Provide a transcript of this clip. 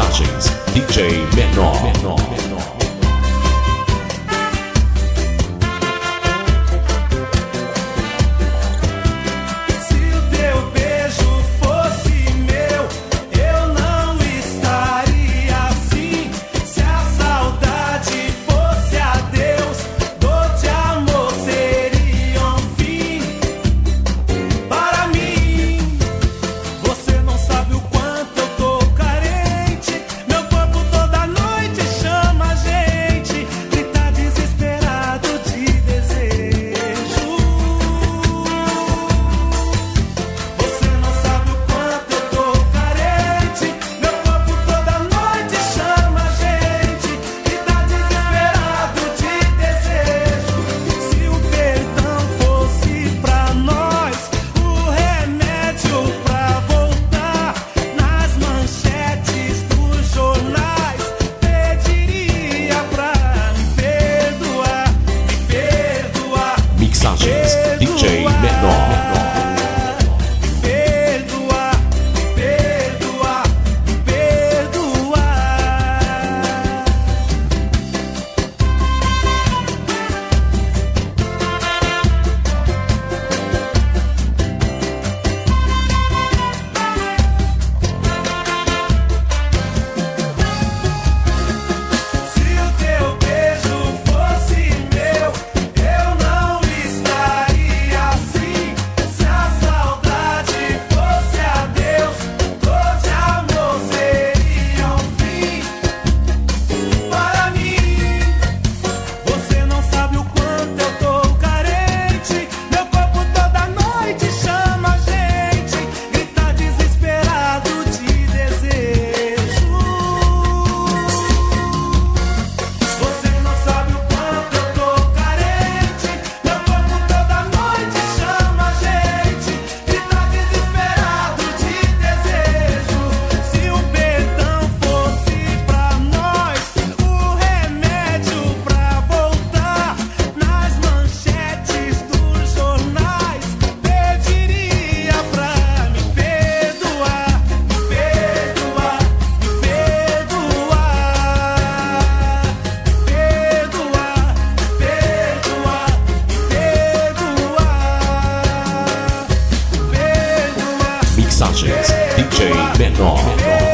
Mixagens DJ Menor. Menor. DJ Menor. 变动。